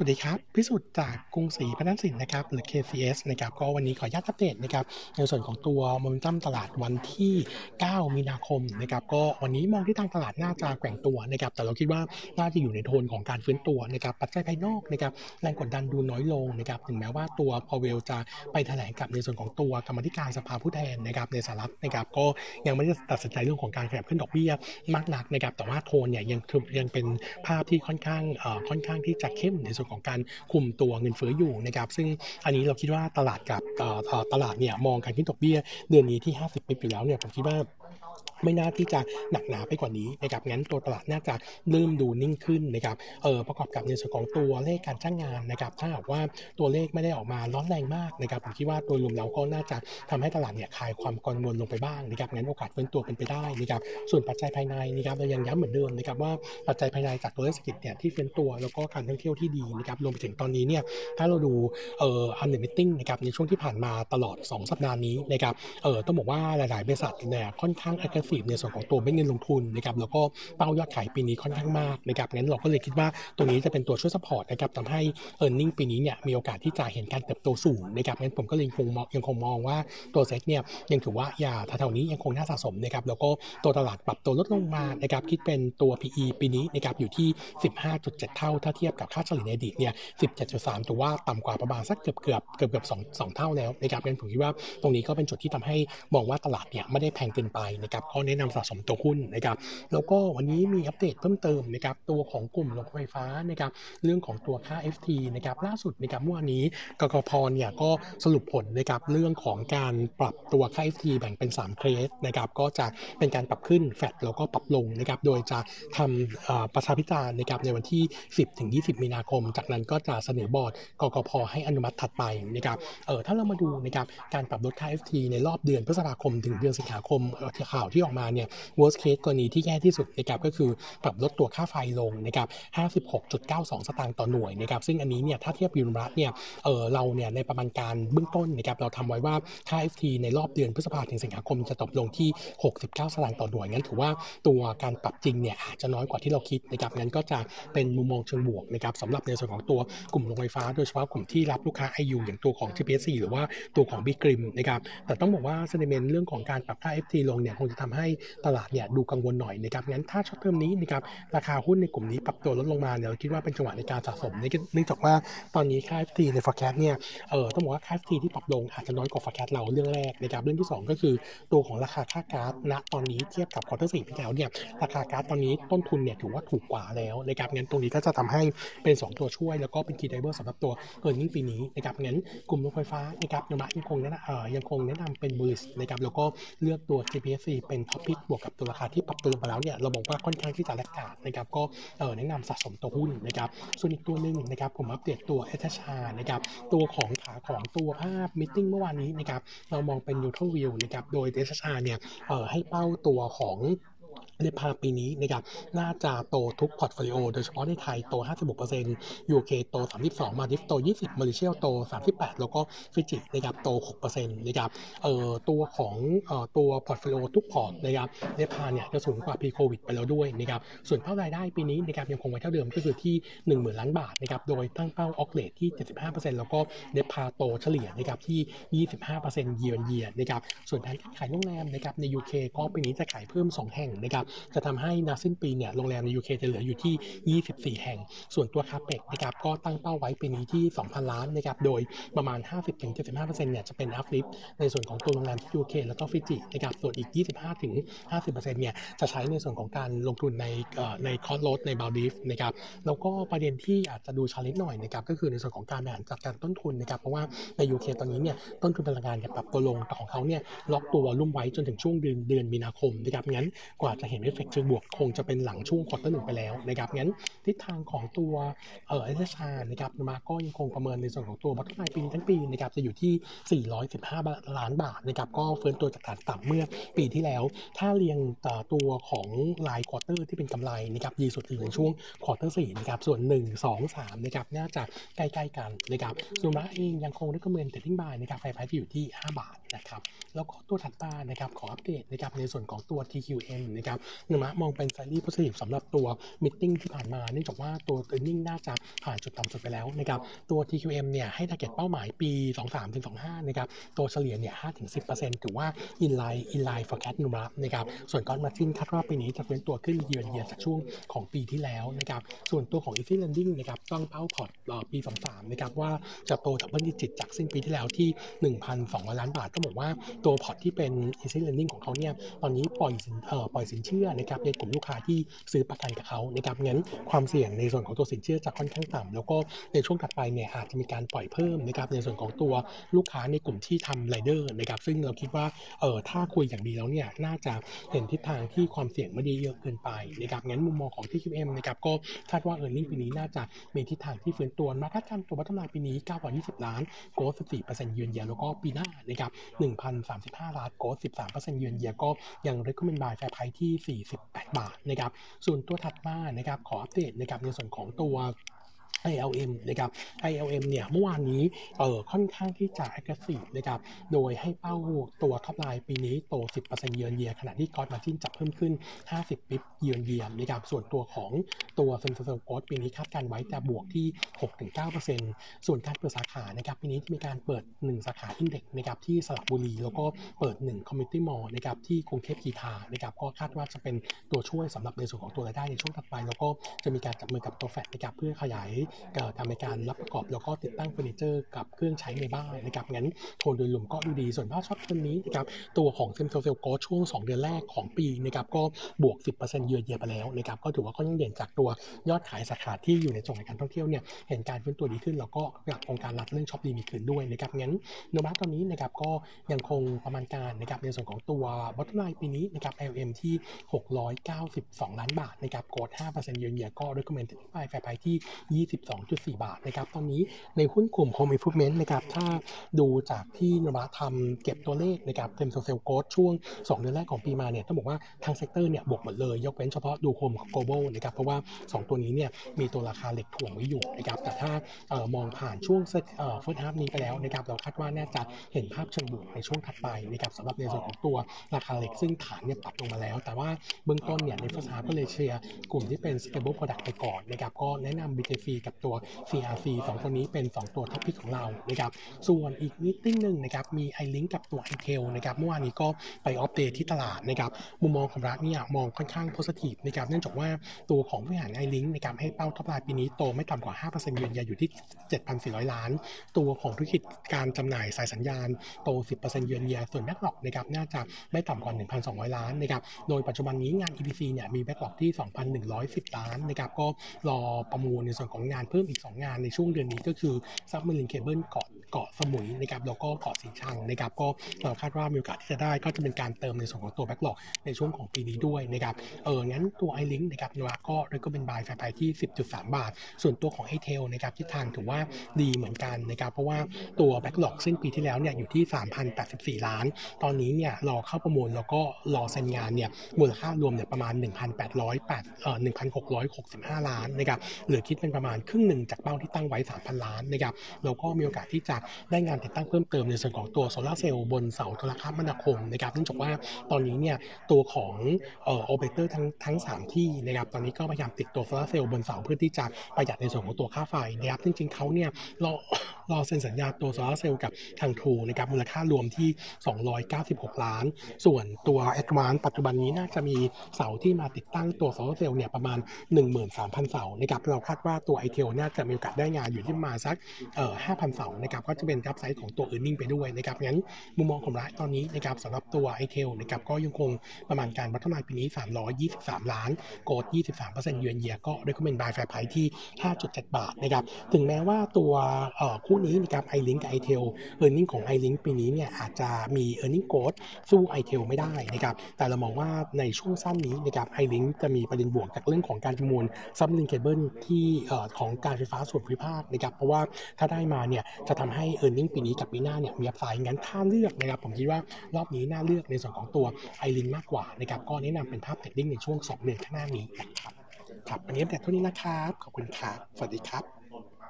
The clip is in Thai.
สวัสดีครับ พิสุทธิ์จากกรุงศรีพัฒนสินนะครับหรือ KCS นะครับก็วันนี้ขออนุญาตอัปเดตนะครับในส่วนของตัวโมเมนตัมตลาดวันที่ 9 มีนาคมนะครับก็วันนี้มองที่ทางตลาดน่าจะแกว่งตัวนะครับแต่เราคิดว่าน่าจะอยู่ในโทนของการฟื้นตัวนะครับปัจจัยภายนอกนะครับแรงกดดันดูน้อยลงนะครับถึงแม้ว่าตัวพอเวลจะไปแถลงกับในส่วนของตัวกรรมธิการสภาผู้แทนนะครับในสหรัฐนะครับก็ยังไม่ได้ตัดสินใจเรื่องของการขยับขึ้นดอกเบี้ยมากนักนะครับแต่ว่าโทนเนี่ยยังยังเป็นภาพที่ค่อนข้างเอ่อค่อนข้างที่จะเข้มในส่วนของการคุมตัวเงินเฟ้ออยู่นะครับซึ่งอันนี้เราคิดว่าตลาดกับตลาดเนี่ยมองการขึ้นดอกเบี้ยเดือนนี้ที่ 50ปีอยู่แล้วเนี่ยผมคิดว่าไม่น่าที่จะหนักหนาไปกว่านี้นะครับงั้นตัวตลาดน่าจะเริ่มดูนิ่งขึ้นนะครับเออประกอบกับในส่วนของตัวเลขการจ้างงานนะครับ ถ้าหากว่าตัวเลขไม่ได้ออกมาร้อนแรงมากนะครับผมคิดว่าโดยรวมแล้วก็น่าจะทำให้ตลาดเนี่ยคลายความกังวลลงไปบ้างนะครับงั้นโอกาสฟื้นตัวเป็นไปได้นะครับส่วนปัจจัยภายในนะครับเรายังย้ำเหมือนเดิมนะครับว่าปัจจัยภายในจากตัวเลขเศรษฐกิจเนี่ยที่ฟื้นตัวแล้วก็การท่องเที่ยวที่ดีนะครับรวมไปถึงตอนนี้เนี่ยถ้าเราดูเอ่อ analyst meeting นะครับในช่วงที่ผ่านมาตลอด 2 สัปดาห์นี้นะครับเออต้องบอกว่าหลาย ๆ บริษัทเนี่ยค่อนข้าง aggressive ในส่วนของตัวเม็ดเงินลงทุนนะครับแล้วก็เป้ายอดขายปีนี้ค่อนข้างมากนะครับงั้นเราก็เลยคิดว่าตรงนี้จะเป็นตัวช่วย support นะครับทำให้ e a r n i n g ปีนี้เนี่ยมีโอกาสที่จะเห็นการเติบโตสูงนะครับงั้นผมก็เลยยังคงมองยังคงมองว่าตัวเซ็ตเนี่ยยังถือว่าอย่าแถวๆนี้ยังคงน่าสะสมนะครับแล้วก็ตัวตลาดปรับตัวลดลงมานะครับคิดเป็นตัว PE ปีนี้นะครับอยู่ที่ 15.7 เท่าถ้าเทียบกับค่าเฉลี่ยในอดีตเนี่ย 17.3 ถือว่าต่ำกว่าประมาณสักเกือบเกือบเกือบเกือบสองสองเท่าแล้วนะครับงั้นผมคิดว่าตรงนี้ก็เป็นจุดที่ทำให้มองว่าตลาดเนี่ยไม่ได้แพงเกินไปนะครับก็แนะนำสะสมตัวหุ้นนะครับแล้วก็วันนี้มีอัปเดตเพิ่มเติมนะครับตัวของกลุ่มโรงไฟฟ้านะครับเรื่องของตัวค่า FT นะครับล่าสุดนะครับเมื่อวานนี้กกพเนี่ยก็สรุปผลนะครับเรื่องของการปรับตัวค่า FT แบ่งเป็น3เคสนะครับก็จะเป็นการปรับขึ้นแฟดแล้วก็ปรับลงนะครับโดยจะทำประชาพิจารณ์นะครับในวันที่ 10 ถึง 20 มีนาคม จากนั้นก็จะเสนอบอร์ดกกพให้อนุมัติถัดไปนะครับเออถ้าเรามาดูนะครับการปรับลดค่า FT ในรอบเดือนพฤษภาคมถึงเดือนสิงหาคมเข่าวที่ออกมาเนี่ย worst case กรณีที่แย่ที่สุดนะครับก็คือปรับลดตัวค่าไฟลงนะครับ56.92 สตางค์ต่อหน่วยนะครับซึ่งอันนี้เนี่ยถ้าเทียบยูนรัฐเนี่ยเออเราเนี่ยในประมาณการเบื้องต้นนะครับเราทำไว้ว่าค่า FT ในรอบเดือนพฤษภาถึงสิงหาคมจะตกลงที่ 69 สตางค์ต่อหน่วยงั้นถือว่าตัวการปรับจริงเนี่ยอาจจะน้อยกว่าที่เราคิดนะครับงั้นก็จะเป็นมุมมองเชิงบวกนะครับสำหรับในส่วนของตัวกลุ่มโรงไฟฟ้า โดยเฉพาะกลุ่มที่รับลูกค้า IU อย่างตัวของ TPSC หรือว่าตัวของ Big Grim นะครับแต่ต้องบอกว่า sentiment เรื่องของการปรับค่า FT ลงเนี่ยคงจะทำให้ตลาดเนี่ยดูกังวลหน่อยนะครับงั้นถ้า short term นี้นะครับราคาหุ้นในกลุ่มนี้ปรับตัวลดลงมาเนี่ยเราคิดว่าเป็นจังหวะในการสะสมเนื่องจากว่าตอนนี้ค่า FT ใน forecast เนี่ยเออต้องบอกว่าค่า FT ที่ปรับลงอาจจะน้อยกว่า forecast เราเรื่องแรกนะครับเรื่องที่สองก็คือตัวของราคาค่าก๊าซณตอนนี้เทียบกับ quarter สี่ที่แล้วเนี่ยราคาก๊าซตอนนี้ต้นทุนเนี่ยถือว่าถูกกว่าแล้วนะครับงั้นตรงนี้ก็จะทำให้เป็น 2 ตัวช่วย แล้วก็เป็น key driver สำหรับตัว earning ปีนี้นะครับงั้นกลุ่มโรงไฟฟ้านะครับนมะยังคงแนะนำเอ่อยังคงแนะนำเป็น bullish นะครับแล้วก็เลือกตัว PSC เป็น top pick บวกกับตัวราคาที่ปรับตัวลงมาแล้วเนี่ยเราบอกว่าค่อนข้างที่จะ laggard นะครับก็เออแนะนำสะสมตัวหุ้นนะครับส่วนอีกตัวหนึ่งนะครับผมอัปเดตตัว SHR นะครับตัวของขาของตัวภาพ meeting เมื่อวานนี้นะครับเรามองเป็นยูท a l view นะครับโดย SHR เนี่ยเออให้เป้าตัวของ ในภาพปีนี้นะครับน่าจะโตทุก portfolio โดยเฉพาะในไทยโต 56% UK โต 32 มัลดีฟส์โต 20มาเลเซียโต 38 แล้วก็ฟิจินะครับโต 6%นะครับเอ่อตัวของเอ่อตัว portfolio ทุกพอร์ตนะครับในภาพเนี่ยจะสูงกว่า pre covid ไปแล้วด้วยนะครับส่วนเป้ารายได้ปีนี้นะครับยังคงไว้เท่าเดิมก็คือที่ 10,000 ล้านบาทนะครับโดยตั้งเป้า occ rate ที่ 75%แล้วก็เนพาโตเฉลี่ยนะครับที่ 25% year on year นะครับส่วนแผนการขายโรงแรมนะครับใน UK ก็ปีนี้จะขายเพิ่ม 2 แห่งนะครับจะทำให้นาสิ้นปีเนี่ยโรงแรมใน UK จะเหลืออยู่ที่ 24 แห่ง ส่วนตัว CAPEX นะครับก็ตั้งเป้าไว้ปีนี้ที่ 2,000 ล้านนะครับโดยประมาณ 50-75%เนี่ยจะเป็น uplift ในส่วนของตัวโรงแรมที่ UK แล้วก็ฟิจินะครับส่วนอีก 25-50%เนี่ยจะใช้ในส่วนของการลงทุนในใน Crossroads ในมัลดีฟส์นะครับแล้วก็ประเด็นที่อาจจะดู challenge หน่อยนะครับก็คือในส่วนของการบริหารจัดการต้นทุนนะครับเพราะว่าใน UK ตอนนี้เนี่ยต้นทุนพลังงานเนี่ยปรับตัวลงแต่ของเขาเนี่ยล็อกตัว volume ไว้จนถึงช่วงเดือนเดือนมีนาคมนะครับงั้นกว่าจะเห็นเอฟเฟกต์เชิงบวกคงจะเป็นหลังช่วง quarter หนึ่งไปแล้วนะครับงั้นทิศทางของตัวเอ่อ SHR นะครับมาก็ยังคงประเมินในส่วนของตัว bottom line ปีนี้ทั้งปีนะครับจะอยู่ที่ 415 ล้านบาทนะครับก็ฟื้นตัวจากฐานต่ำเมื่อปีที่แล้ว ถ้าเรียงต่อตัวของราย quarter ที่เป็นกำไรนะครับดีสุดอยู่ในช่วง quarter สี่นะครับส่วน 1 2 3นะครับน่าจะใกล้ๆกันนะครับส่วนมาเองยังคงให้คำเนะนำ trading buy นะครับไฟไฟที่อยู่ที่ 5 บาทนะครับแล้วก็ตัวถัดมานะครับขออัปเดตนะครับในส่วนของตัว TQM นะครับนมะมองเป็น slightly positive สำหรับตัว meeting ที่ผ่านมาเนื่องจากว่าตัว e a r n i n g น่าจะผ่านจุดต่ำสุดไปแล้วนะครับตัว TQM เนี่ยให้ target เป้าหมายปี 23ถึง25นะครับตัวเฉลี่ยเนี่ย5ถึง10%ถือว่า in line in line forecast นุมะนะครับส่วน gross margin คาดว่าปีนี้จะเป็นตัวขึ้นเยือนเยียจากช่วงของปีที่แล้วนะครับส่วนตัวของ Easy Lending นะครับตั้งเป้าพอร์ตปี 23นะครับว่าจะโต double digit จากสิ้นปีที่แล้วที่ 1,200 ล้านบาทก็บอกว่าตัวพอร์ตที่เป็น Easy Lending ของเขาเนี่ยตอนนี้ปล่อยสินเอ่อปล่อยสินเชื่อนะครับในกลุ่มลูกค้าที่ซื้อประกันกับเขานะครับงั้นความเสี่ยงในส่วนของตัวสินเชื่อจะค่อนข้างต่ำแล้วก็ในช่วงถัดไปเนี่ยอาจจะมีการปล่อยเพิ่มนะครับในส่วนของตัวลูกค้าในกลุ่มที่ทำไรเดอร์นะครับซึ่งเราคิดว่าเออถ้าคุยอย่างดีแล้วเนี่ยน่าจะเห็นทิศทางที่ความเสี่ยงไม่ได้เยอะเกินไปนะครับงั้นมุมมองของที่ QM นะครับก็คาดว่า e a r n i n g ปีนี้น่าจะมีทิศทางที่ฟื้นตัวมาคาดการณ์ตัว bottom line ปีนี้920 ล้าน growth 14% year on year แล้วก็ปีหน้านะครับ1,035 ล้าน growth 13% year on year ก็ยัง recommend buy fair price ที่ 48 บาทนะครับ ส่วนตัวถัดมานะครับขออัปเดตนะครับในส่วนของตัว ILM นะครับ ILM เนี่ยเมื่อวานนี้เออค่อนข้างที่จะ aggressive นะครับ โดยให้เป้าตัว top line ปีนี้โต 10%เยือนเยียขณะที่กอดมาจินจับเพิ่มขึ้น 50 bps year on year นะครับ ส่วนตัวของตัว same store sales growth ปีนี้คาดการณ์ไว้จะบวกที่ 6-9%ส่วนการเปิดสาขานะครับปีนี้มีการเปิด 1 สาขา Index นะครับที่สระบุรี แล้วก็เปิด 1 community mall นะครับที่กรุงเทพกรีฑานะครับก็คาดว่าจะเป็นตัวช่วยสำหรับในส่วนของตัวรายได้ในช่วงถัดไป แล้วก็จะมีการจับมือกับตัวแฟดนะครับเพื่อขยายทีมในการรับประกอบแล้วก็ติดตั้งเฟอร์นิเจอร์กับเครื่องใช้ในบ้านนะครับงั้นโทนโดยรวมก็ดูดีส่วนภาพ short term นี้นะครับตัวของ same store sales growth ช่วง 2 เดือนแรกของปีนะครับก็บวก 10%เยือเยียไปแล้วนะครับก็ถือว่าก็ยังเด่นจากตัวยอดขายสาขาที่อยู่ในจังหวัดการท่องเที่ยวเนี่ยเห็นการฟื้นตัวดีขึ้นแล้วก็กับโครงการรัฐเรื่องช้อปดีมีคืนด้วยนะครับงั้นโนบัสตอนนี้นะครับก็ยังคงประมาณการนะครับในส่วนของตัว bottom line ปีนี้นะครับ ILM ที่ 692 ล้านบาทนะครับ growth 5% year on year ก็ recommend ที่ buy fair price ที่22.4 บาทนะครับ ตอนนี้ในหุ้นกลุ่ม Home Improvement นะครับ ถ้าดูจากที่นบะทำเก็บตัวเลขนะครับ same store sales growth ช่วง 2 เดือนแรกของปีมาเนี่ย ต้องบอกว่าทาง sector เนี่ยบวกหมดเลย ยกเว้นเฉพาะ DOHOME กับ global นะครับ เพราะว่า 2 ตัวนี้เนี่ยมีตัวราคาเหล็กถ่วงไว้อยู่นะครับ แต่ถ้าออมองผ่านช่วงเอ่อ first half นี้ไปแล้วนะครับ เราคาดว่าน่าจะเห็นภาพเชิงบวกในช่วงถัดไปนะครับสำหรับในส่วนของตัวราคาเหล็กซึ่งฐานเนี่ยปรับลงมาแล้ว แต่ว่าเบื้องต้นเนี่ยใน first half ก็เลยเชียร์กลุ่มที่เป็น stable product ไปก่อนนะครับก็แนะนำ BJC กับตัว CRC สองตัวนี้เป็น 2 ตัว top pick ของเรานะครับส่วนอีก meeting หนึ่งนะครับมี ILINK กับตัว ITEL นะครับเมื่อวานนี้ก็ไปอัปเดตที่ตลาดนะครับมุมมองของเราเนี่ยมองค่อนข้าง positive นะครับเนื่องจากว่าตัวของผู้บริหาร ILINK นะครับให้เป้า top line ปีนี้โตไม่ต่ำกว่า 5%เยือนยาอยู่ที่ 7,400 ล้าน ตัวของธุรกิจการจำหน่ายสายสัญญาณโต 10% year on year ส่วน backlog นะครับน่าจะไม่ต่ำกว่า 1,200 ล้านนะครับโดยปัจจุบันนี้งาน EPC เนี่ยมี backlog ที่ 2,110 ล้านนะครับก็รอประมูลในส่วนของงานเพิ่มอีก 2 งานในช่วงเดือนนี้ก็คือ submarine cable เกาะเกาะสมุยนะครับแล้วก็เกาะสีชังนะครับก็เราคาดว่ามีโอกาสที่จะได้ก็จะเป็นการเติมในส่วนของตัว backlog ในช่วงของปีนี้ด้วยนะครับเอองั้นตัว ILINK นะครับนวาก็เรก็เป็นบายแฟไปที่ 10.3 บาท ส่วนตัวของ ITEL นะครับทิศทางถือว่าดีเหมือนกันนะครับเพราะว่าตัว backlog สิ้นปีที่แล้วเนี่ยอยู่ที่ 3,084 ล้าน ตอนนี้เนี่ยรอเข้าประมูลแล้วก็รอเซ็นงานเนี่ยมูลค่ารวมเนี่ยประมาณ 1,808เอ่อ1,665 ล้านนะครับหรือคิดเป็นประมาณครึ่งหนึ่งจากเป้าที่ตั้งไว้ 3,000 ล้านนะครับแล้วก็มีโอกาสที่จะได้งานติดตั้งเพิ่มเติมในส่วนของตัวโซลาร์เซลล์บนเสาโทรคมนาคมนะครับเนื่องจากว่าตอนนี้เนี่ยตัวของเอ่อโอเปอเรเตอร์ทั้งทั้ง 3 ที่นะครับตอนนี้ก็พยายามติดตัวโซลาร์เซลล์บนเสาเพื่อที่จะประหยัดในส่วนของตัวค่าไฟนะครับจริงๆเขาเนี่ยรอรอเซ็นสัญญาตัวโซลาร์เซลล์กับทางทรูนะครับมูลค่ารวมที่ 296 ล้าน ส่วนตัว ADVANC ปัจจุบันนี้น่าจะมีเสาที่มาติดตั้งตัวโซลาร์เซลล์เนี่ยประมาณ 13,000 เสานะครับเราคาดว่าตัว ITEL น่าจะมีโอกาสได้งานอยู่ที่มาสักเอ่อ5,000เสานะครับก็จะเป็นรับไซต์ของตัว e a r n i n g ไปด้วยนะครับงั้นมุมมองของเราตอนนี้นะครับสำหรับตัว ITEL นะครับก็ยังคงประมาณการวัฒนาปีนี้ 323 ล้าน growth 23% year on year ก็ recommend buy fair price ที่ 5.7 บาทนะครับถึงแม้ว่าตัวเอ่อคู่นี้นะครับไอลิงกับไอเทล e a r n i n g ของไอลิงปีนี้เนี่ยอาจจะมี e a r n i n g growth สู้ไอเทลไม่ได้นะครับแต่เรามองว่าในช่วงสั้นนี้นะครับ ILINK จะมีประเด็นบวกจากเรื่องของการประมูล submarine cable ที่เอ่อของการไฟฟ้าส่วนภูมิภาคนะครับเพราะว่าถ้าได้มาเนี่ยจะทำให้ e a r n i n g ปีนี้กับปีหน้าเนี่ยมี upside งั้นถ้าเลือกนะครับผมคิดว่ารอบนี้น่าเลือกในส่วนของตัว ILINK มากกว่านะครับก็แนะนำเป็นภาพ trading ในช่วง2เดือนข้างหน้านี้นะครับครับวันนี้แต่เท่านี้นะครับ ขอบคุณครับ สวัสดีครับ